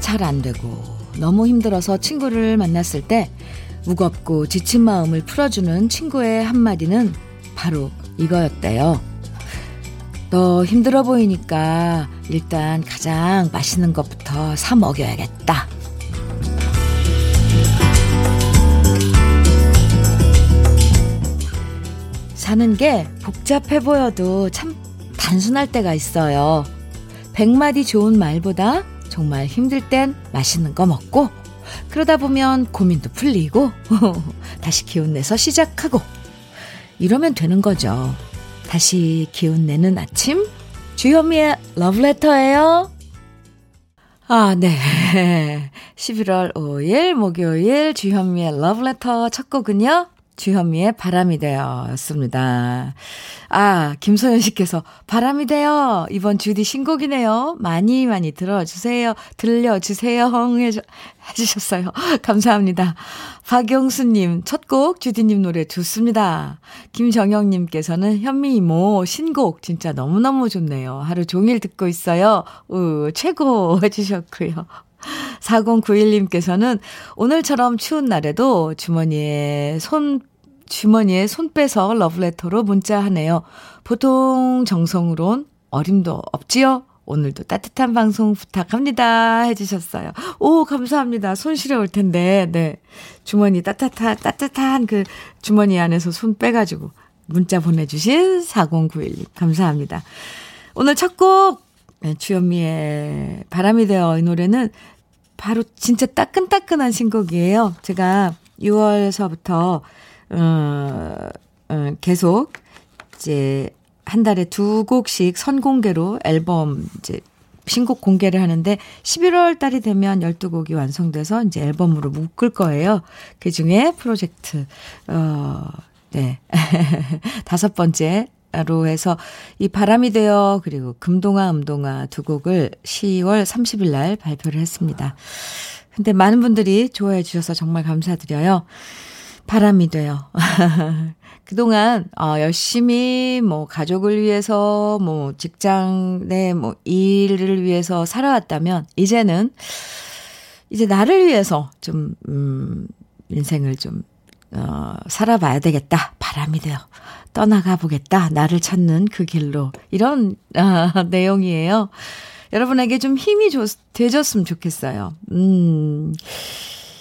잘 안 되고 너무 힘들어서 친구를 만났을 때 무겁고 지친 마음을 풀어주는 친구의 한마디는 바로 이거였대요. 너 힘들어 보이니까 일단 가장 맛있는 것부터 사 먹여야겠다. 사는 게 복잡해 보여도 참 단순할 때가 있어요. 백마디 좋은 말보다 정말 힘들 땐 맛있는 거 먹고 그러다 보면 고민도 풀리고 다시 기운 내서 시작하고 이러면 되는 거죠. 다시 기운 내는 아침 주현미의 러브레터예요. 아, 네. 11월 5일 목요일 주현미의 러브레터 첫 곡은요. 주현미의 바람이 되어 였습니다. 아, 김소연 씨께서 바람이 되어 이번 주디 신곡이네요. 많이 많이 들어주세요. 들려주세요. 해주셨어요. 감사합니다. 박영수님, 첫 곡 주디님 노래 좋습니다. 김정영님께서는 현미 이모 신곡 진짜 너무너무 좋네요. 하루 종일 듣고 있어요. 우, 최고 해주셨고요. 4091님께서는 오늘처럼 추운 날에도 주머니에 손, 주머니에 손 빼서 러브레터로 문자 하네요. 보통 정성으론 어림도 없지요? 오늘도 따뜻한 방송 부탁합니다. 해주셨어요. 오, 감사합니다. 손 시려울 텐데, 네. 주머니 따뜻한, 따뜻한 그 주머니 안에서 손 빼가지고 문자 보내주신 4091님. 감사합니다. 오늘 첫 곡, 네, 주현미의 바람이 되어 이 노래는 바로 진짜 따끈따끈한 신곡이에요. 제가 6월서부터, 어, 어, 계속 이제 한 달에 두 곡씩 선공개로 앨범 이제 신곡 공개를 하는데 11월 달이 되면 12곡이 완성돼서 이제 앨범으로 묶을 거예요. 그 중에 프로젝트, 어, 네. 다섯 번째 로 해서 이 바람이 되어 그리고 금동아 음동아 두 곡을 10월 30일 날 발표를 했습니다. 근데 많은 분들이 좋아해 주셔서 정말 감사드려요. 바람이 되어 그동안 어 열심히 뭐 가족을 위해서 뭐 직장 내뭐 일을 위해서 살아왔다면 이제는 이제 나를 위해서 좀 음 인생을 좀 어, 살아봐야 되겠다. 바람이 되어. 떠나가 보겠다. 나를 찾는 그 길로. 이런, 아, 내용이에요. 여러분에게 좀 힘이 줬, 되줬으면 좋겠어요. 음.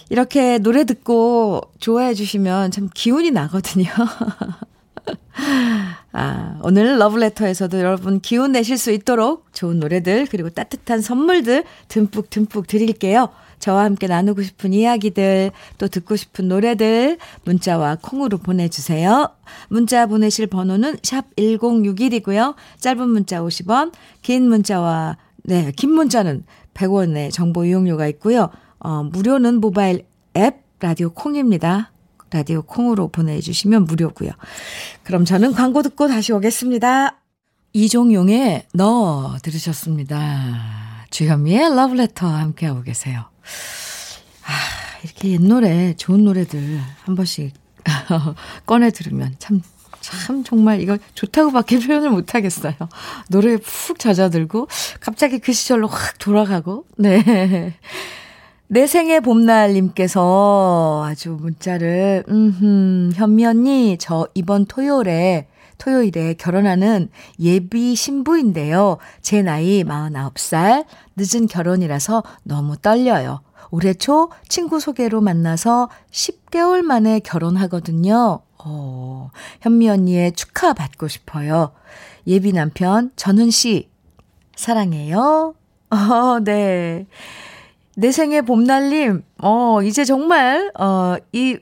이렇게 노래 듣고 좋아해 주시면 참 기운이 나거든요. 아, 오늘 러브레터에서도 여러분 기운 내실 수 있도록 좋은 노래들, 그리고 따뜻한 선물들 듬뿍 듬뿍 드릴게요. 저와 함께 나누고 싶은 이야기들, 또 듣고 싶은 노래들, 문자와 콩으로 보내주세요. 문자 보내실 번호는 샵 1061이고요. 짧은 문자 50원, 긴 문자와, 네, 긴 문자는 100원의 정보 이용료가 있고요. 어, 무료는 모바일 앱 라디오 콩입니다. 라디오 콩으로 보내주시면 무료고요. 그럼 저는 광고 듣고 다시 오겠습니다. 이종용의 너 들으셨습니다. 주현미의 러브레터 함께하고 계세요. 아, 이렇게 옛 노래, 좋은 노래들 한 번씩 꺼내 들으면 참, 참 정말 이거 좋다고밖에 표현을 못 하겠어요. 노래에 푹 젖어들고 갑자기 그 시절로 확 돌아가고, 네. 내 생의 봄날님께서 아주 문자를, 음흠, 현미 언니, 저 이번 토요일에 토요일에 결혼하는 예비 신부인데요. 제 나이 49살, 늦은 결혼이라서 너무 떨려요. 올해 초 친구 소개로 만나서 10개월 만에 결혼하거든요. 어, 현미 언니의 축하 받고 싶어요. 예비 남편 전훈 씨, 사랑해요. 어, 네. 내 생의 봄날님, 어, 이제 정말, 어, 이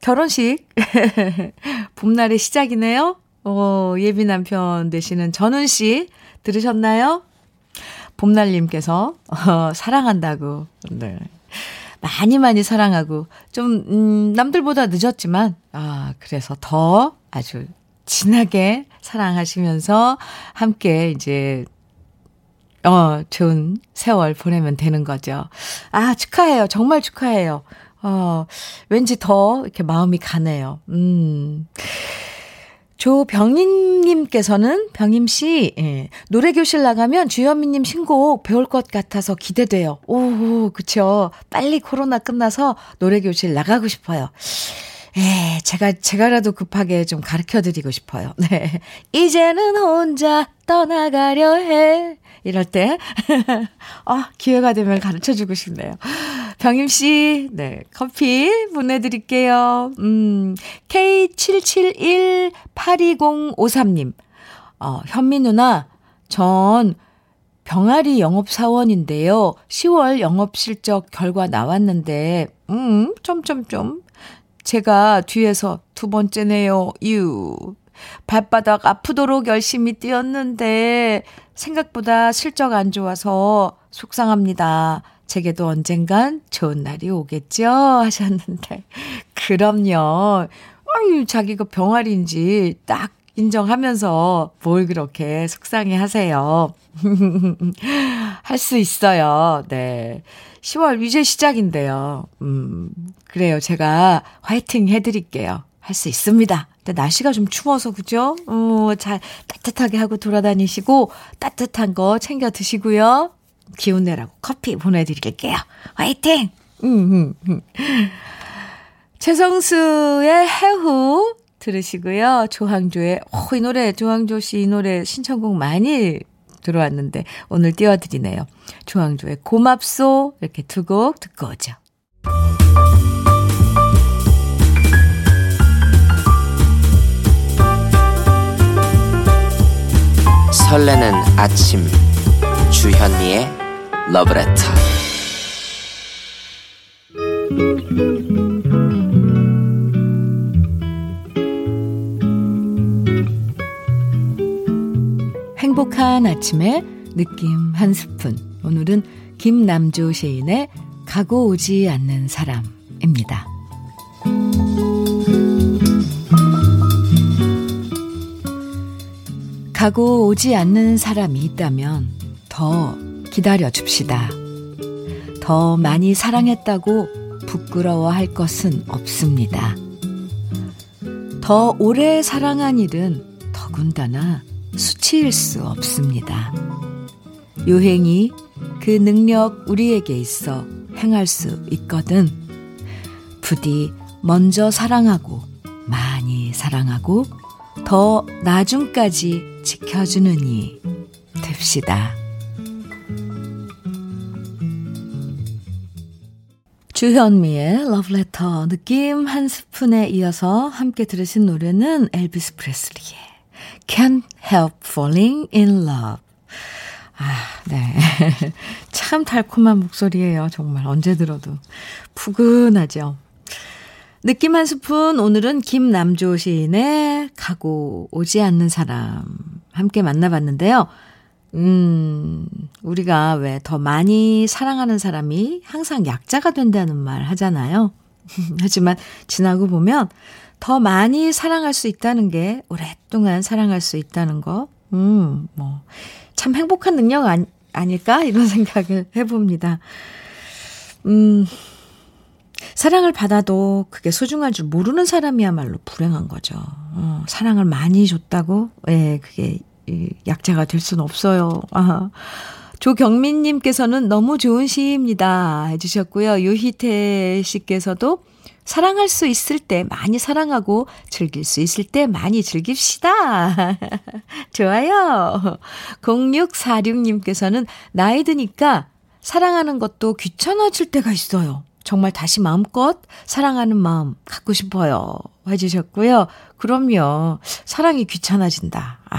결혼식, 봄날의 시작이네요. 어, 예비 남편 되시는 전훈 씨 들으셨나요? 봄날님께서 어, 사랑한다고. 네. 많이 많이 사랑하고 좀 음, 남들보다 늦었지만 아 그래서 더 아주 진하게 사랑하시면서 함께 이제 어 좋은 세월 보내면 되는 거죠. 아 축하해요. 정말 축하해요. 어 왠지 더 이렇게 마음이 가네요. 음. 조병임님께서는 병임 씨, 예, 노래 교실 나가면 주현미님 신곡 배울 것 같아서 기대돼요. 오, 그쵸. 빨리 코로나 끝나서 노래 교실 나가고 싶어요. 에, 제가, 제가라도 급하게 좀 가르쳐 드리고 싶어요. 네. 이제는 혼자 떠나가려 해. 이럴 때, 아, 기회가 되면 가르쳐 주고 싶네요. 병임 씨, 네, 커피 보내드릴게요. 음, K77182053님, 어, 현미 누나, 전 병아리 영업사원인데요. 10월 영업실적 결과 나왔는데, 음, 점점점. 제가 뒤에서 두 번째네요. 유. 발바닥 아프도록 열심히 뛰었는데 생각보다 실적 안 좋아서 속상합니다. 제게도 언젠간 좋은 날이 오겠죠? 하셨는데. 그럼요. 아유, 자기가 병아리인지 딱 인정하면서 뭘 그렇게 속상해 하세요. 할 수 있어요. 네. 10월 이제 시작인데요. 음, 그래요. 제가 화이팅 해드릴게요. 할 수 있습니다. 근데 날씨가 좀 추워서 그죠? 어, 잘 따뜻하게 하고 돌아다니시고 따뜻한 거 챙겨 드시고요. 기운 내라고 커피 보내드릴게요. 화이팅! 음, 음, 음. 최성수의 해후 들으시고요. 조항조의, 어, 이 노래, 조항조 씨 이 노래 신청곡 많이 들어왔는데 오늘 띄워드리네요. 조항조의 고맙소 이렇게 두 곡 듣고 오죠. 설레는 아침 주현미의 러브레터 행복한 아침에 느낌 한 스푼. 오늘은 김남조 시인의 가고 오지 않는 사람입니다. 가고 오지 않는 사람이 있다면 더 기다려 줍시다. 더 많이 사랑했다고 부끄러워할 것은 없습니다. 더 오래 사랑한 일은 더군다나 수치일 수 없습니다. 요행이 그 능력 우리에게 있어 행할 수 있거든. 부디 먼저 사랑하고 많이 사랑하고 더 나중까지 지켜주는 이 됩시다. 주현미의 러브레터 느낌 한 스푼에 이어서 함께 들으신 노래는 엘비스 프레슬리의 Can't Help Falling in Love. 아, 네. 참 달콤한 목소리예요. 정말 언제 들어도. 푸근하죠. 느낌 한 스푼 오늘은 김남조 시인의 가고 오지 않는 사람 함께 만나봤는데요. 음, 우리가 왜 더 많이 사랑하는 사람이 항상 약자가 된다는 말 하잖아요. 하지만 지나고 보면 더 많이 사랑할 수 있다는 게 오랫동안 사랑할 수 있다는 거, 음, 뭐, 참 행복한 능력 아니, 아닐까? 이런 생각을 해봅니다. 음, 사랑을 받아도 그게 소중할 줄 모르는 사람이야말로 불행한 거죠. 어, 사랑을 많이 줬다고, 예, 그게 약자가 될 수는 없어요. 아. 조경민님께서는 너무 좋은 시입니다. 해주셨고요. 유희태 씨께서도 사랑할 수 있을 때 많이 사랑하고 즐길 수 있을 때 많이 즐깁시다. 좋아요. 0646님께서는 나이 드니까 사랑하는 것도 귀찮아질 때가 있어요. 정말 다시 마음껏 사랑하는 마음 갖고 싶어요. 해주셨고요. 그럼요. 사랑이 귀찮아진다. 아,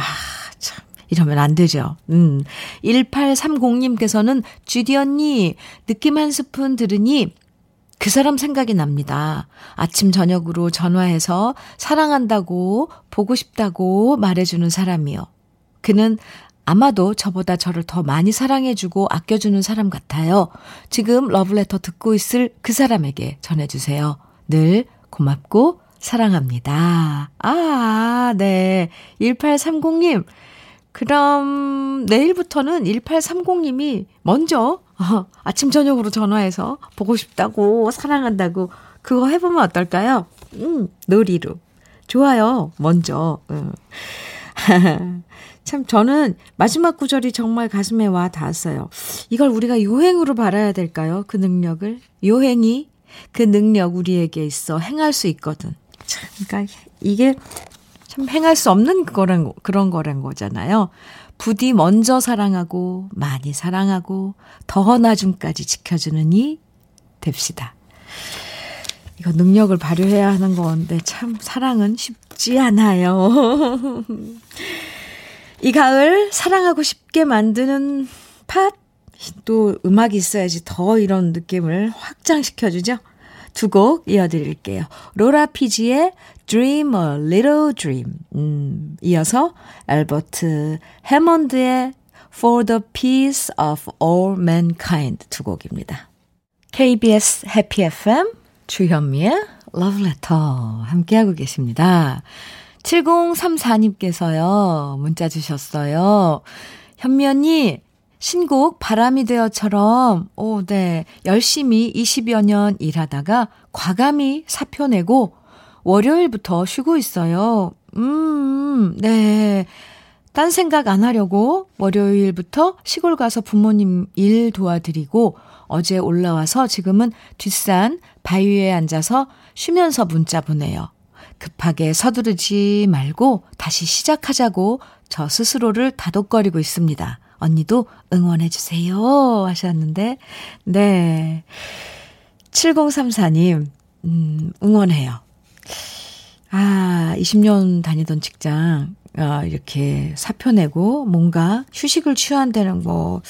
참. 이러면 안 되죠. 음. 1830님께서는 주디 언니, 느낌 한 스푼 들으니 그 사람 생각이 납니다. 아침, 저녁으로 전화해서 사랑한다고, 보고 싶다고 말해주는 사람이요. 그는 아마도 저보다 저를 더 많이 사랑해주고 아껴주는 사람 같아요. 지금 러브레터 듣고 있을 그 사람에게 전해주세요. 늘 고맙고 사랑합니다. 아, 네. 1830님. 그럼 내일부터는 1830님이 먼저 어, 아침 저녁으로 전화해서 보고 싶다고 사랑한다고 그거 해보면 어떨까요? 음, 놀이로 좋아요. 먼저. 음. 참 저는 마지막 구절이 정말 가슴에 와 닿았어요. 이걸 우리가 요행으로 바라야 될까요? 그 능력을 요행이 그 능력 우리에게 있어 행할 수 있거든. 참, 그러니까 이게 참 행할 수 없는 거란 그런 거란 거잖아요. 부디 먼저 사랑하고 많이 사랑하고 더 나중까지 지켜주는 이 됩시다. 이거 능력을 발휘해야 하는 건데 참 사랑은 쉽지 않아요. 이 가을 사랑하고 싶게 만드는 팟, 또 음악이 있어야지 더 이런 느낌을 확장시켜 주죠. 두 곡 이어드릴게요. 로라 피지의 Dream a Little Dream. 음, 이어서 알버트 해먼드의 For the Peace of All Mankind 두 곡입니다. KBS 해피 FM 주현미의 Love Letter 함께하고 계십니다. 7034님께서요, 문자 주셨어요. 언니, 신곡 바람이 되어처럼, 오, 네, 열심히 20여 년 일하다가 과감히 사표 내고 월요일부터 쉬고 있어요. 음, 네. 딴 생각 안 하려고 월요일부터 시골 가서 부모님 일 도와드리고 어제 올라와서 지금은 뒷산 바위에 앉아서 쉬면서 문자 보내요. 급하게 서두르지 말고 다시 시작하자고 저 스스로를 다독거리고 있습니다. 언니도 응원해주세요. 하셨는데, 네. 7034님, 음, 응원해요. 아, 20년 다니던 직장, 아, 이렇게 사표 내고 뭔가 휴식을 취한다는 거,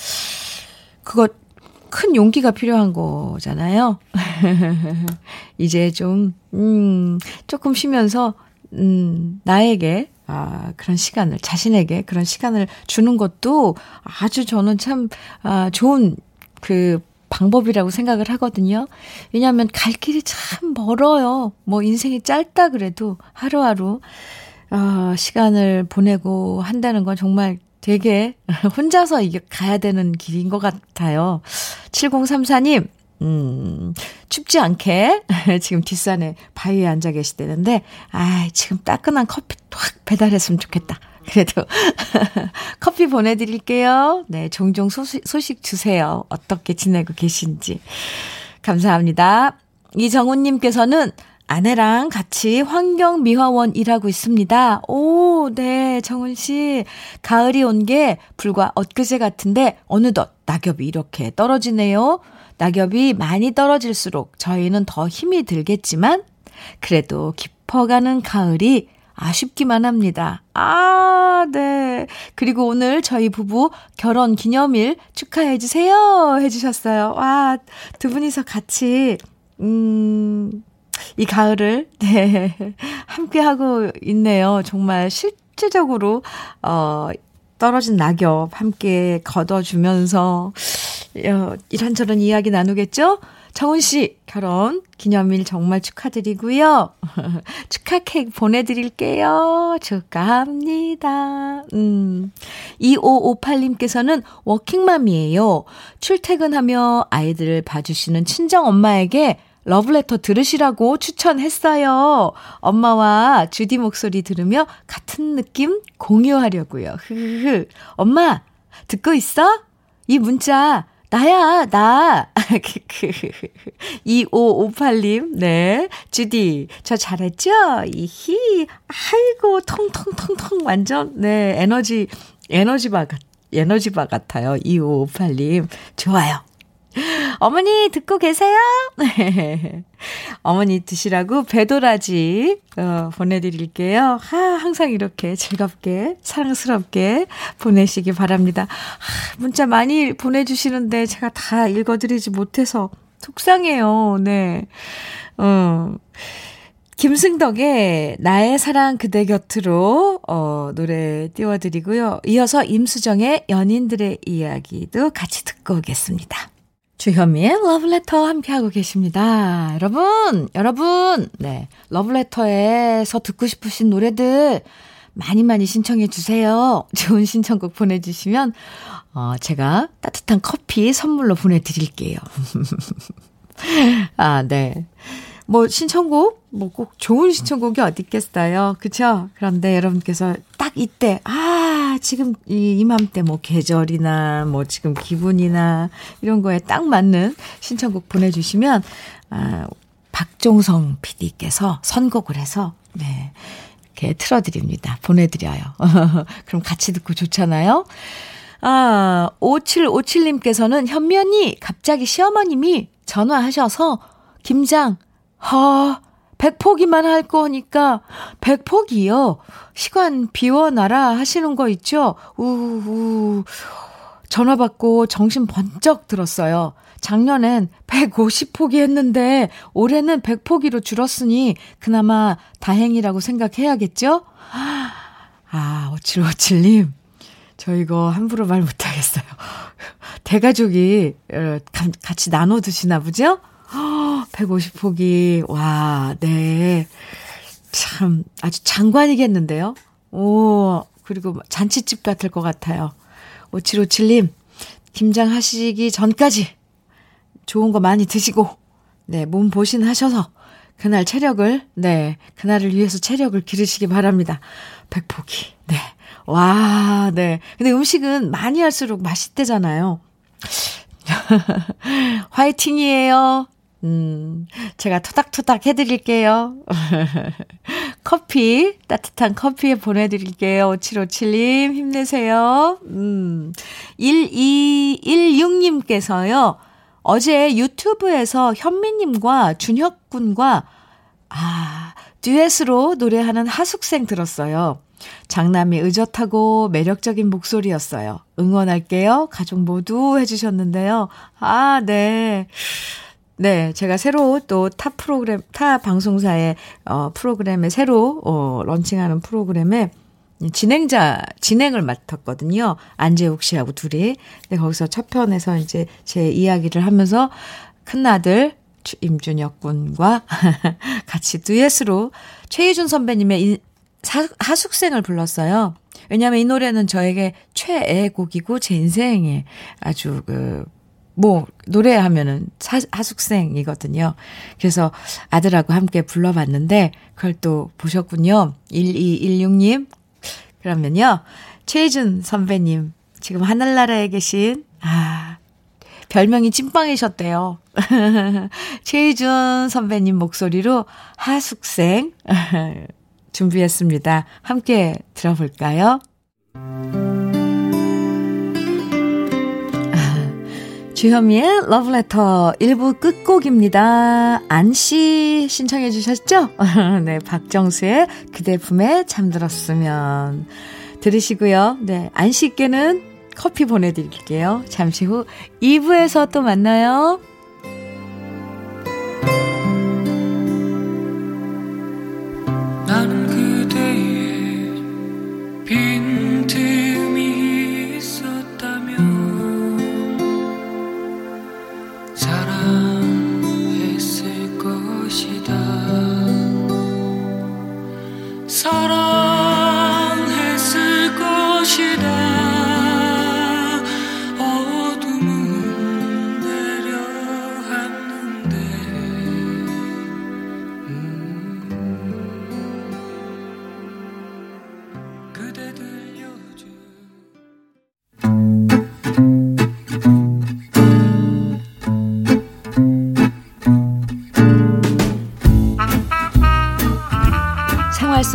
그거 큰 용기가 필요한 거잖아요. 이제 좀, 음, 조금 쉬면서, 음, 나에게, 아, 그런 시간을, 자신에게 그런 시간을 주는 것도 아주 저는 참, 아, 좋은 그 방법이라고 생각을 하거든요. 왜냐하면 갈 길이 참 멀어요. 뭐 인생이 짧다 그래도 하루하루, 어, 시간을 보내고 한다는 건 정말 되게 혼자서 이게 가야 되는 길인 것 같아요. 7034님, 음, 춥지 않게 지금 뒷산에 바위에 앉아 계시대는데, 아 지금 따끈한 커피 확 배달했으면 좋겠다. 그래도 커피 보내드릴게요. 네, 종종 소식, 소식 주세요. 어떻게 지내고 계신지. 감사합니다. 이정훈님께서는 아내랑 같이 환경미화원 일하고 있습니다. 오, 네, 정은 씨. 가을이 온 게 불과 엊그제 같은데 어느덧 낙엽이 이렇게 떨어지네요. 낙엽이 많이 떨어질수록 저희는 더 힘이 들겠지만 그래도 깊어가는 가을이 아쉽기만 합니다. 아, 네. 그리고 오늘 저희 부부 결혼 기념일 축하해주세요. 해주셨어요. 와, 두 분이서 같이, 음, 이 가을을, 네, 함께 하고 있네요. 정말 실제적으로, 어, 떨어진 낙엽 함께 걷어주면서, 어, 이런저런 이야기 나누겠죠? 정훈 씨, 결혼 기념일 정말 축하드리고요. 축하 케이크 보내드릴게요. 축하합니다. 음. 2558님께서는 워킹맘이에요. 출퇴근하며 아이들을 봐주시는 친정 엄마에게 러브레터 들으시라고 추천했어요. 엄마와 주디 목소리 들으며 같은 느낌 공유하려고요. 흐흐흐. 엄마, 듣고 있어? 이 문자 나야, 나. 2558님, 네. 주디, 저 잘했죠? 이히. 아이고, 통통통통 완전, 네. 에너지, 에너지바, 에너지바 같아요. 2558님. 좋아요. 어머니 듣고 계세요? 어머니 드시라고 배도라지 어, 보내드릴게요. 하, 항상 이렇게 즐겁게 사랑스럽게 보내시기 바랍니다. 하, 문자 많이 보내주시는데 제가 다 읽어드리지 못해서 속상해요. 네. 어. 김승덕의 나의 사랑 그대 곁으로 어, 노래 띄워드리고요. 이어서 임수정의 연인들의 이야기도 같이 듣고 오겠습니다. 주현미의 러브레터 함께하고 계십니다. 여러분, 여러분, 네. 러브레터에서 듣고 싶으신 노래들 많이 많이 신청해 주세요. 좋은 신청곡 보내주시면, 어, 제가 따뜻한 커피 선물로 보내드릴게요. 아, 네. 뭐 신청곡 뭐 꼭 좋은 신청곡이 어디 있겠어요. 그쵸? 그런데 여러분께서 딱 이때 아 지금 이 이맘때 뭐 계절이나 뭐 지금 기분이나 이런 거에 딱 맞는 신청곡 보내 주시면 아 박종성 PD께서 선곡을 해서 네 이렇게 틀어 드립니다. 보내 드려요. 그럼 같이 듣고 좋잖아요. 아 5757님께서는 현면이 갑자기 시어머님이 전화하셔서 김장 허, 백포기만 할 거니까 백포기요. 시간 비워놔라 하시는 거 있죠? 우우. 전화 받고 정신 번쩍 들었어요. 작년엔 150포기 했는데 올해는 100포기로 줄었으니 그나마 다행이라고 생각해야겠죠? 아, 5757님. 저 이거 함부로 말 못하겠어요. 대가족이 어, 같이 나눠 드시나 보죠? 150포기. 와, 네. 참, 아주 장관이겠는데요? 오, 그리고 잔치집 같을 것 같아요. 5757님, 김장하시기 전까지 좋은 거 많이 드시고, 네, 몸 보신하셔서 그날 체력을, 네, 그날을 위해서 체력을 기르시기 바랍니다. 백포기, 네. 와, 네. 근데 음식은 많이 할수록 맛있대잖아요. 화이팅이에요. 음, 제가 토닥토닥 해드릴게요. 커피, 따뜻한 커피 보내드릴게요. 5757님, 힘내세요. 음, 1216님께서요, 어제 유튜브에서 현미님과 준혁군과, 아, 듀엣으로 노래하는 하숙생 들었어요. 장남이 의젓하고 매력적인 목소리였어요. 응원할게요. 가족 모두 해주셨는데요. 아, 네. 네, 제가 새로 또 타 프로그램, 타 방송사의, 어, 프로그램에 새로, 어, 런칭하는 프로그램에 진행자, 진행을 맡았거든요. 안재욱 씨하고 둘이. 근데 거기서 첫 편에서 이제 제 이야기를 하면서 큰아들, 임준혁 군과 같이 듀엣으로 최희준 선배님의 사, 하숙생을 불렀어요. 왜냐하면 이 노래는 저에게 최애 곡이고 제 인생에 아주 그, 뭐, 노래하면은 사, 하숙생이거든요. 그래서 아들하고 함께 불러봤는데, 그걸 또 보셨군요. 1216님. 그러면요. 최희준 선배님. 지금 하늘나라에 계신, 아, 별명이 찐빵이셨대요. 최희준 선배님 목소리로 하숙생. 준비했습니다. 함께 들어볼까요? 주현미의 러브레터 1부 끝곡입니다. 안씨 신청해 주셨죠? 네, 박정수의 그대 품에 잠들었으면 들으시고요. 네, 안씨께는 커피 보내드릴게요. 잠시 후 2부에서 또 만나요.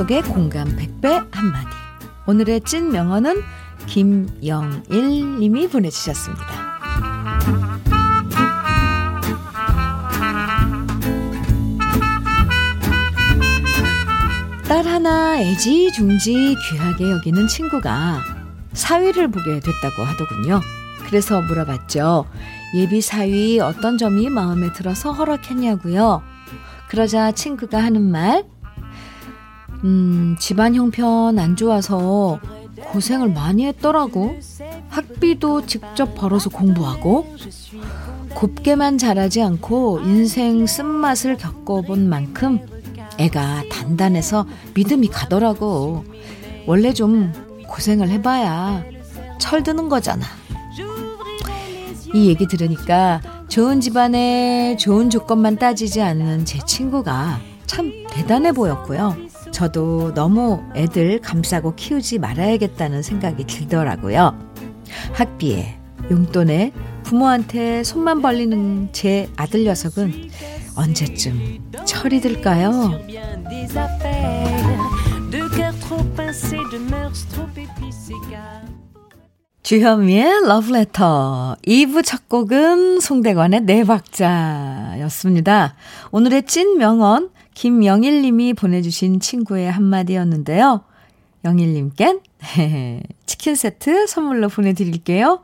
속의 공감 100배 한마디. 오늘의 찐 명언은 김영일 님이 보내주셨습니다. 딸 하나 애지중지 귀하게 여기는 친구가 사위를 보게 됐다고 하더군요. 그래서 물어봤죠. 예비 사위 어떤 점이 마음에 들어서 허락했냐고요. 그러자 친구가 하는 말, 음, 집안 형편 안 좋아서 고생을 많이 했더라고. 학비도 직접 벌어서 공부하고, 곱게만 자라지 않고 인생 쓴맛을 겪어본 만큼 애가 단단해서 믿음이 가더라고. 원래 좀 고생을 해봐야 철드는 거잖아. 이 얘기 들으니까 좋은 집안에 좋은 조건만 따지지 않는 제 친구가 참 대단해 보였고요. 저도 너무 애들 감싸고 키우지 말아야겠다는 생각이 들더라고요. 학비에, 용돈에 부모한테 손만 벌리는 제 아들 녀석은 언제쯤 철이 들까요? 주현미의 러브레터 2부 첫 곡은 송대관의 네 박자였습니다. 오늘의 찐 명언 김영일님이 보내주신 친구의 한마디였는데요. 영일님껜 치킨 세트 선물로 보내드릴게요.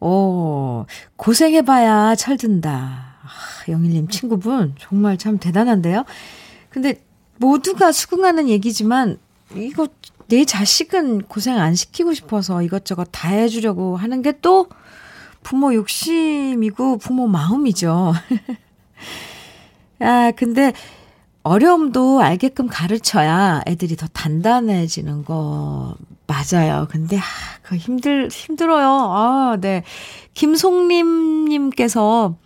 오, 고생해봐야 철든다. 아, 영일님 친구분 정말 참 대단한데요. 근데 모두가 수긍하는 얘기지만 이거 내 자식은 고생 안 시키고 싶어서 이것저것 다 해주려고 하는 게 또 부모 욕심이고 부모 마음이죠. 아, 근데 어려움도 알게끔 가르쳐야 애들이 더 단단해지는 거 맞아요. 근데 아, 그 힘들 힘들어요. 아, 네. 김송림 님께서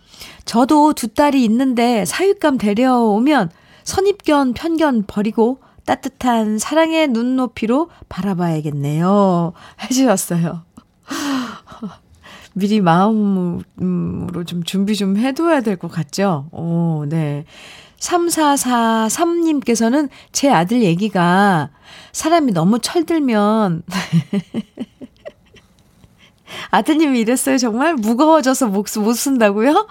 저도 두 딸이 있는데 사육감 데려오면 선입견 편견 버리고 따뜻한 사랑의 눈높이로 바라봐야겠네요. 해주셨어요. 미리 마음으로 좀 준비 좀 해둬야 될 것 같죠? 오, 네. 3443님께서는 제 아들 얘기가 사람이 너무 철들면 아드님이 이랬어요. 정말 무거워져서 못, 못 쓴다고요?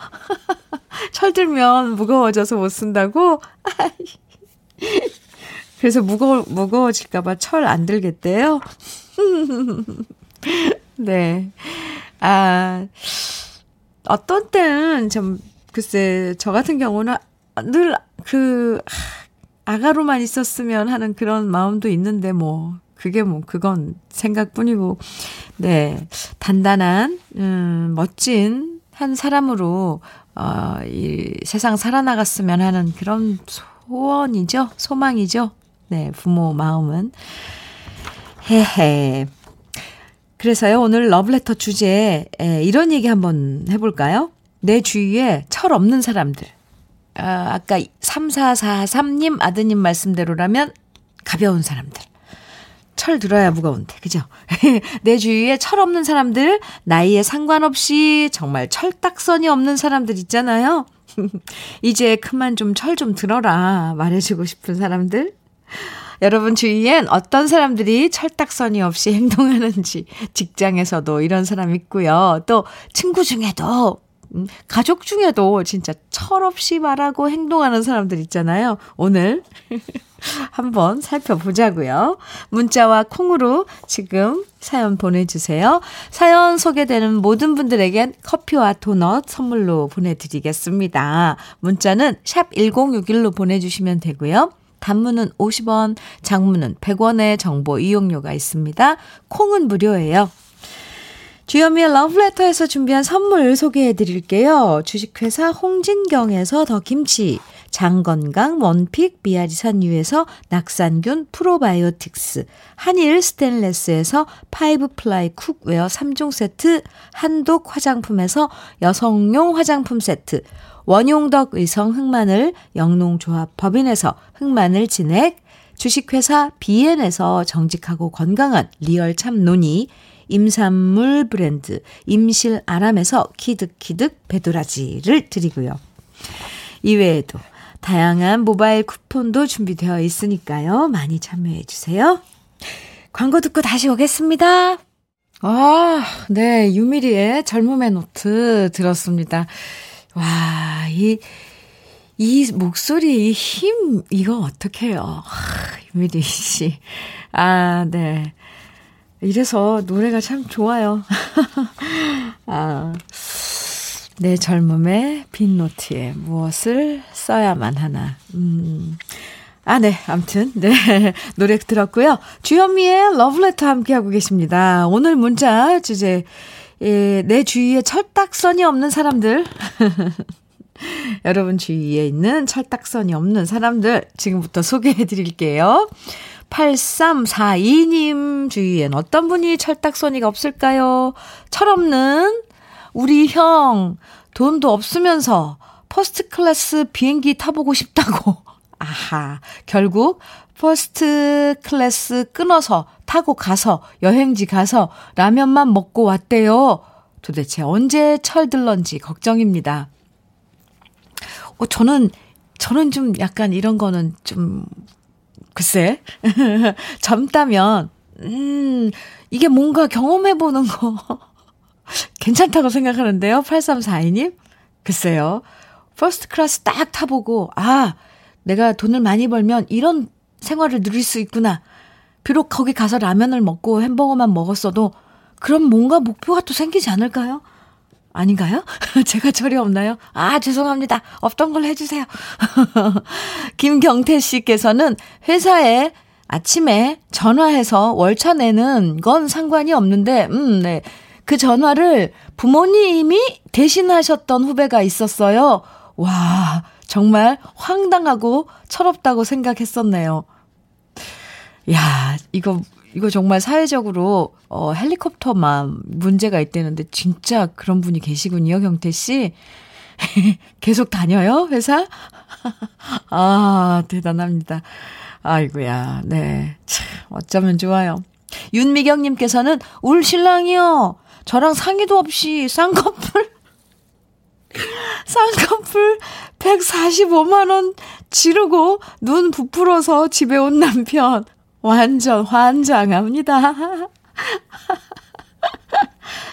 철들면 무거워져서 못 쓴다고? 그래서 무거워, 무거워질까봐 철 안 들겠대요? 네. 아, 어떤 때는 좀, 글쎄, 저 같은 경우는 늘 그, 아가로만 있었으면 하는 그런 마음도 있는데, 뭐, 그게 뭐, 그건 생각뿐이고, 네. 단단한, 음, 멋진 한 사람으로, 어, 이 세상 살아나갔으면 하는 그런 소원이죠. 소망이죠. 네, 부모 마음은. 헤헤. 그래서요, 오늘 러브레터 주제에 이런 얘기 한번 해볼까요? 내 주위에 철 없는 사람들. 아, 아까 3443님 아드님 말씀대로라면 가벼운 사람들. 철 들어야 무거운데, 그죠? 내 주위에 철 없는 사람들, 나이에 상관없이 정말 철딱선이 없는 사람들 있잖아요. 이제 그만 좀 철 좀 들어라 말해주고 싶은 사람들. 여러분 주위엔 어떤 사람들이 철딱선이 없이 행동하는지 직장에서도 이런 사람 있고요. 또 친구 중에도 음, 가족 중에도 진짜 철없이 말하고 행동하는 사람들 있잖아요. 오늘 한번 살펴보자고요. 문자와 콩으로 지금 사연 보내주세요. 사연 소개되는 모든 분들에겐 커피와 도넛 선물로 보내드리겠습니다. 문자는 샵 1061로 보내주시면 되고요. 단문은 50원, 장문은 100원의 정보 이용료가 있습니다. 콩은 무료예요. 주현미의 러브레터에서 준비한 선물 소개해 드릴게요. 주식회사 홍진경에서 더 김치, 장건강 one pick 미아리산유에서 낙산균 프로바이오틱스, 한일 스텐레스에서 five ply cookware 3종 세트, 한독 화장품에서 여성용 화장품 세트, 원용덕 의성 흑마늘 영농조합 법인에서 흑마늘 진액, 주식회사 비엔에서 정직하고 건강한 real 참노니, 임산물 브랜드 임실 아람에서 키득키득 배도라지를 드리고요. 이외에도 다양한 모바일 쿠폰도 준비되어 있으니까요. 많이 참여해 주세요. 광고 듣고 다시 오겠습니다. 아, 네. 유미리의 젊음의 노트 들었습니다. 와, 이, 이 목소리, 이 힘, 이거 어떡해요. 아, 유미리 씨. 아, 네. 이래서 노래가 참 좋아요. 아, 내 젊음의 빈노트에 무엇을 써야만 하나. 음. 아, 네. 암튼, 네. 노래 들었고요. 주현미의 러브레터 함께하고 계십니다. 오늘 문자 주제, 예, 내 주위에 철딱선이 없는 사람들. 여러분 주위에 있는 철딱선이 없는 사람들 지금부터 소개해 드릴게요. 8342님 주위엔 어떤 분이 철딱서니가 없을까요? 철없는 우리 형, 돈도 없으면서 퍼스트 클래스 비행기 타보고 싶다고. 아하. 결국 퍼스트 클래스 끊어서 타고 가서 여행지 가서 라면만 먹고 왔대요. 도대체 언제 철들런지 걱정입니다. 어, 저는, 저는 좀 약간 이런 거는 좀, 글쎄. 젊다면, 음, 이게 뭔가 경험해보는 거 괜찮다고 생각하는데요. 8342님. 글쎄요. 퍼스트 클래스 딱 타보고, 아, 내가 돈을 많이 벌면 이런 생활을 누릴 수 있구나. 비록 거기 가서 라면을 먹고 햄버거만 먹었어도 그럼 뭔가 목표가 또 생기지 않을까요? 아닌가요? 제가 철이 없나요? 아, 죄송합니다. 없던 걸로 해주세요. 김경태 씨께서는 회사에 아침에 전화해서 월차 내는 건 상관이 없는데, 음, 네. 그 전화를 부모님이 대신하셨던 후배가 있었어요. 와, 정말 황당하고 철없다고 생각했었네요. 야, 이거, 이거 정말 사회적으로, 어, 헬리콥터만 문제가 있다는데, 진짜 그런 분이 계시군요, 경태 씨. 계속 다녀요, 회사? 아, 대단합니다. 아이고야, 네. 참, 어쩌면 좋아요. 윤미경님께서는, 울 신랑이요. 저랑 상의도 없이 쌍꺼풀, 쌍꺼풀 145만원 지르고 눈 부풀어서 집에 온 남편. 완전 환장합니다.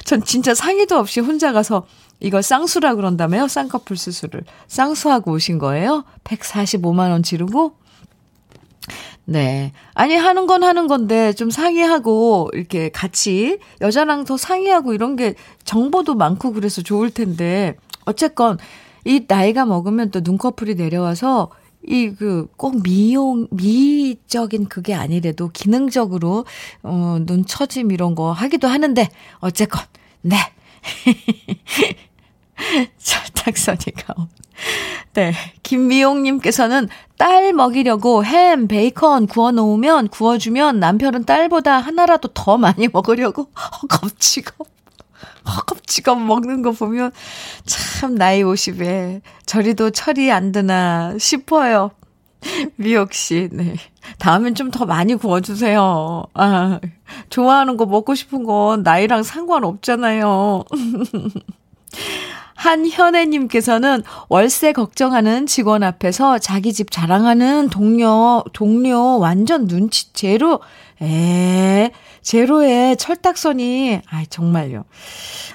전 진짜 상의도 없이 혼자 가서 이걸 쌍수라 그런다며요? 쌍꺼풀 수술을. 쌍수하고 오신 거예요? 145만원 지르고? 네. 아니, 하는 건 하는 건데, 좀 상의하고, 이렇게 같이, 여자랑 더 상의하고 이런 게 정보도 많고 그래서 좋을 텐데, 어쨌건, 이 나이가 먹으면 또 눈꺼풀이 내려와서, 이, 그, 꼭 미용, 미적인 그게 아니래도 기능적으로, 어, 눈 처짐 이런 거 하기도 하는데, 어쨌건, 네. 철딱선이가 네. 김미용님께서는 딸 먹이려고 햄, 베이컨 구워놓으면, 구워주면 남편은 딸보다 하나라도 더 많이 먹으려고 허겁지겁, 허겁지겁 먹는 거 보면 참 나이 50에 저리도 철이 안 드나 싶어요. 미옥 씨, 네. 다음엔 좀 더 많이 구워주세요. 아, 좋아하는 거 먹고 싶은 건 나이랑 상관없잖아요. 한현애님께서는 월세 걱정하는 직원 앞에서 자기 집 자랑하는 동료, 동료 완전 눈치 제로, 에, 제로에 철딱선이, 아 정말요.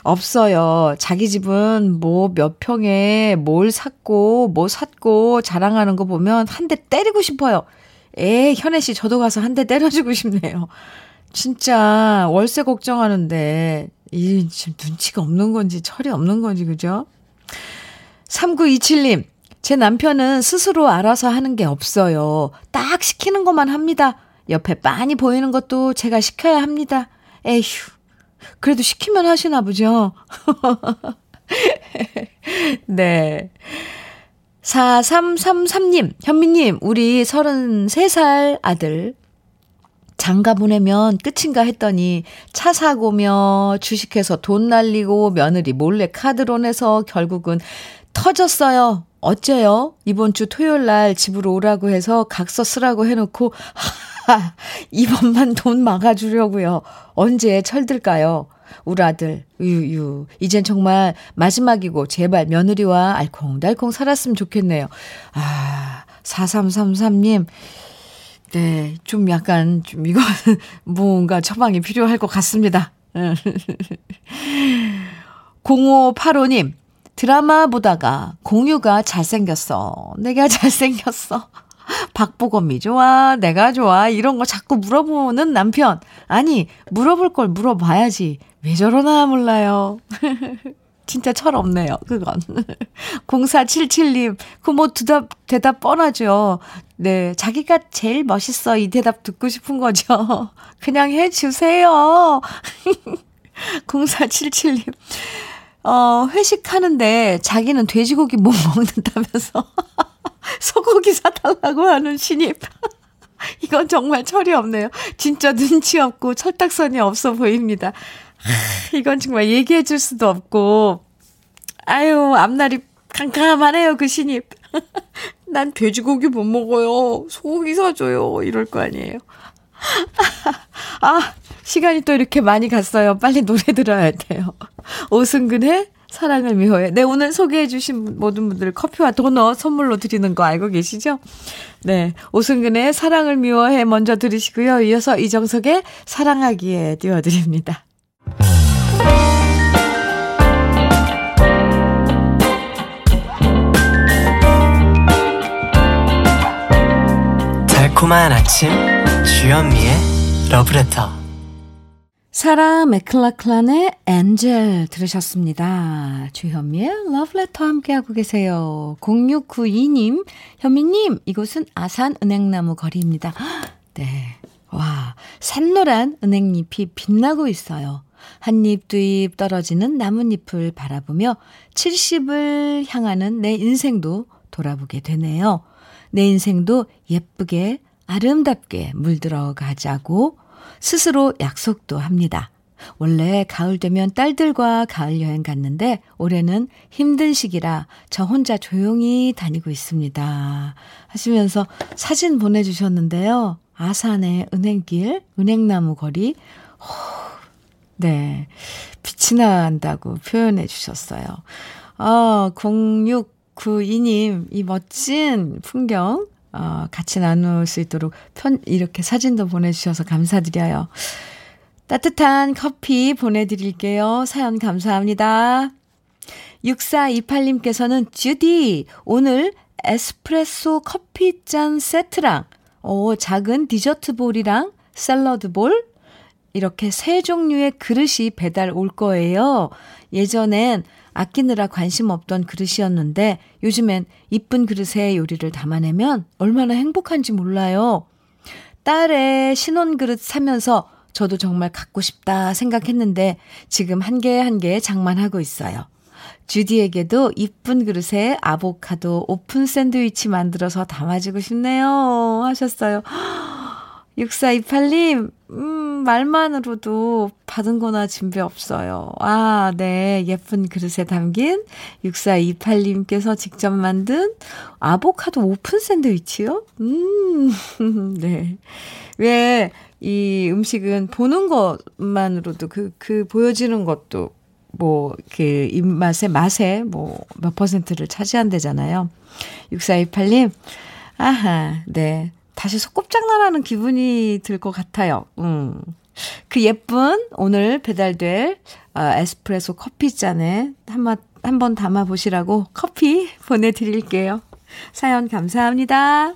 없어요. 자기 집은 뭐 몇 평에 뭘 샀고, 뭐 샀고 자랑하는 거 보면 한 대 때리고 싶어요. 에, 현애 씨, 저도 가서 한 대 때려주고 싶네요. 진짜 월세 걱정하는데 이 지금 눈치가 없는 건지 철이 없는 건지 그죠? 3927님, 제 남편은 스스로 알아서 하는 게 없어요. 딱 시키는 것만 합니다. 옆에 빤히 보이는 것도 제가 시켜야 합니다. 에휴, 그래도 시키면 하시나 보죠? 네. 4333님, 현미님, 우리 33살 아들 장가 보내면 끝인가 했더니 차 사고며 주식해서 돈 날리고 며느리 몰래 카드로 내서 결국은 터졌어요. 어째요? 이번 주 토요일 날 집으로 오라고 해서 각서 쓰라고 해놓고 하하 이번만 돈 막아주려고요. 언제 철들까요? 우리 아들 유유 이젠 정말 마지막이고 제발 며느리와 알콩달콩 살았으면 좋겠네요. 아 4333님 네, 좀 약간, 좀 이거, 뭔가 처방이 필요할 것 같습니다. 0585님, 드라마 보다가 공유가 잘생겼어. 내가 잘생겼어. 박보검이 좋아, 내가 좋아, 이런 거 자꾸 물어보는 남편. 아니, 물어볼 걸 물어봐야지. 왜 저러나 몰라요. 진짜 철없네요, 그건. 0477님, 그 뭐 대답, 대답 뻔하죠. 네, 자기가 제일 멋있어. 이 대답 듣고 싶은 거죠. 그냥 해주세요. 0477님. 어, 회식하는데 자기는 돼지고기 못 먹는다면서 소고기 사달라고 하는 신입. 이건 정말 철이 없네요. 진짜 눈치 없고 철딱선이 없어 보입니다. 이건 정말 얘기해 줄 수도 없고, 아유, 앞날이 캄캄하네요, 그 신입. 난 돼지고기 못 먹어요. 소고기 사줘요. 이럴 거 아니에요. 아, 시간이 또 이렇게 많이 갔어요. 빨리 노래 들어야 돼요. 오승근의 사랑을 미워해. 네, 오늘 소개해주신 모든 분들 커피와 도넛 선물로 드리는 거 알고 계시죠? 네. 오승근의 사랑을 미워해 먼저 들으시고요. 이어서 이정석의 사랑하기에 띄워드립니다. 달콤한 아침 주현미의 러브레터 사라 맥클라클란의 엔젤 들으셨습니다. 주현미의 러브레터 함께하고 계세요. 0692님, 현미님, 이곳은 아산 은행나무 거리입니다. 네. 와, 산노란 은행잎이 빛나고 있어요. 한 입, 두입 떨어지는 나뭇잎을 바라보며 70을 향하는 내 인생도 돌아보게 되네요. 내 인생도 예쁘게 아름답게 물들어 가자고 스스로 약속도 합니다. 원래 가을 되면 딸들과 가을 여행 갔는데 올해는 힘든 시기라 저 혼자 조용히 다니고 있습니다. 하시면서 사진 보내주셨는데요. 아산의 은행길, 은행나무 거리. 네. 빛이 난다고 표현해 주셨어요. 아, 0692님, 이 멋진 풍경, 어, 같이 나눌 수 있도록 편, 이렇게 사진도 보내주셔서 감사드려요. 따뜻한 커피 보내드릴게요. 사연 감사합니다. 6428님께서는 주디, 오늘 에스프레소 커피잔 세트랑, 오, 작은 디저트 볼이랑 샐러드 볼, 이렇게 세 종류의 그릇이 배달 올 거예요. 예전엔 아끼느라 관심 없던 그릇이었는데 요즘엔 이쁜 그릇에 요리를 담아내면 얼마나 행복한지 몰라요. 딸의 신혼 그릇 사면서 저도 정말 갖고 싶다 생각했는데 지금 한 개 한 개 장만하고 있어요. 주디에게도 이쁜 그릇에 아보카도 오픈 샌드위치 만들어서 담아주고 싶네요. 하셨어요. 6428님, 음, 말만으로도 받은 거나 진배 없어요. 아, 네. 예쁜 그릇에 담긴 6428님께서 직접 만든 아보카도 오픈 샌드위치요? 음, 네. 왜, 이 음식은 보는 것만으로도 그, 그 보여지는 것도 뭐, 그 입맛의 맛에 뭐 몇 퍼센트를 차지한대잖아요. 6428님, 아하, 네. 다시 소꿉장난하는 기분이 들 것 같아요. 음. 그 예쁜 오늘 배달될 어, 에스프레소 커피 잔에 한번 담아 보시라고 커피 보내 드릴게요. 사연 감사합니다.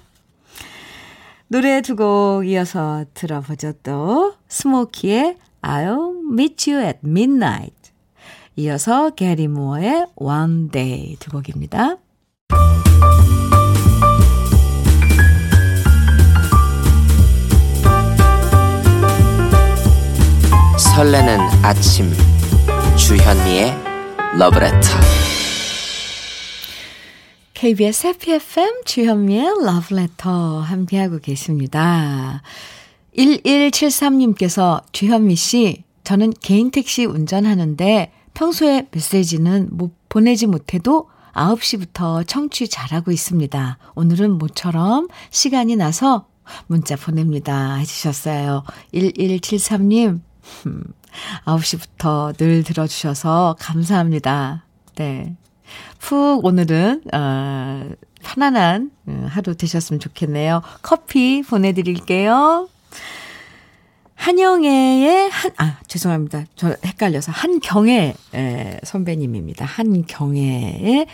노래 두 곡 이어서 들어보죠 또 스모키의 I'll Meet You at Midnight 이어서 게리 무어의 One Day 두 곡입니다. 설레는 아침 주현미의 러브레터 KBS 해피 FM 주현미의 러브레터 함께하고 계십니다. 1173님께서 주현미 씨, 저는 개인 택시 운전하는데 평소에 메시지는 못 보내지 못해도 9시부터 청취 잘하고 있습니다. 오늘은 모처럼 시간이 나서 문자 보냅니다. 해주셨어요. 1173님, 9시부터 늘 들어주셔서 감사합니다. 네. 푹 오늘은, 어, 편안한 어, 하루 되셨으면 좋겠네요. 커피 보내드릴게요. 한영애의 한, 아, 죄송합니다. 저 헷갈려서 한경애 에, 선배님입니다. 한경애의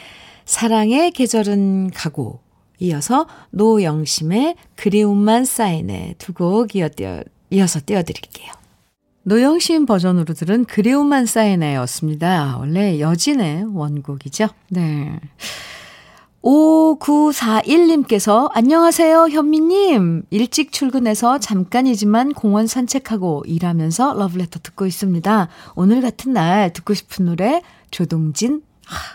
사랑의 계절은 가고 이어서 노영심의 그리움만 쌓이네 두 곡 이어, 이어서 띄워드릴게요. 노영심 버전으로 들은 그리움만 쌓이네였습니다. 원래 여진의 원곡이죠. 네. 5941님께서 안녕하세요 현미님 일찍 출근해서 잠깐이지만 공원 산책하고 일하면서 러브레터 듣고 있습니다. 오늘 같은 날 듣고 싶은 노래 조동진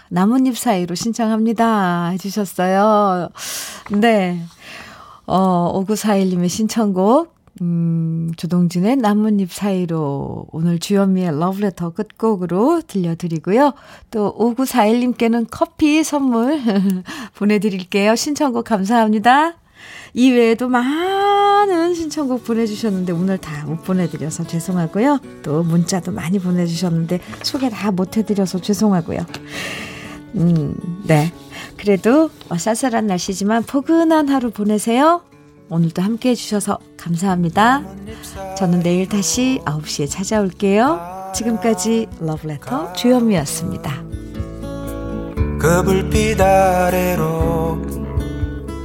나뭇잎 사이로 신청합니다 해주셨어요. 네. 어, 5941님의 신청곡 음, 조동진의 나뭇잎 사이로 오늘 주현미의 러브레터 끝곡으로 들려드리고요. 또 5941님께는 커피 선물 보내드릴게요. 신청곡 감사합니다. 이외에도 많은 신청곡 보내주셨는데 오늘 다 못 보내드려서 죄송하고요. 또 문자도 많이 보내주셨는데 소개 다 못해드려서 죄송하고요. 음, 네. 그래도 쌀쌀한 날씨지만 포근한 하루 보내세요. 오늘도 함께 해주셔서 감사합니다. 저는 내일 다시 9시에 찾아올게요. 지금까지 러브레터 주현미였습니다. 그 불빛 아래로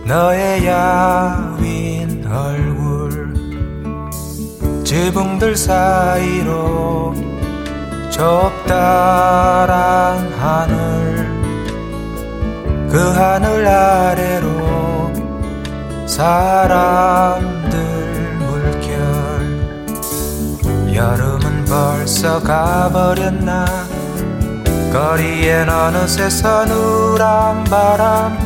너의 야윈 얼굴 지붕들 사이로 좁다란 하늘 그 하늘 아래로 사람 여름은 벌써 가버렸나? 거리엔 어느새 서늘한 바람?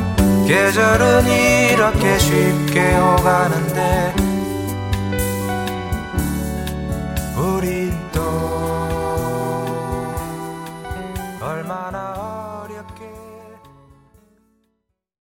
계절은 이렇게 쉽게 오가는데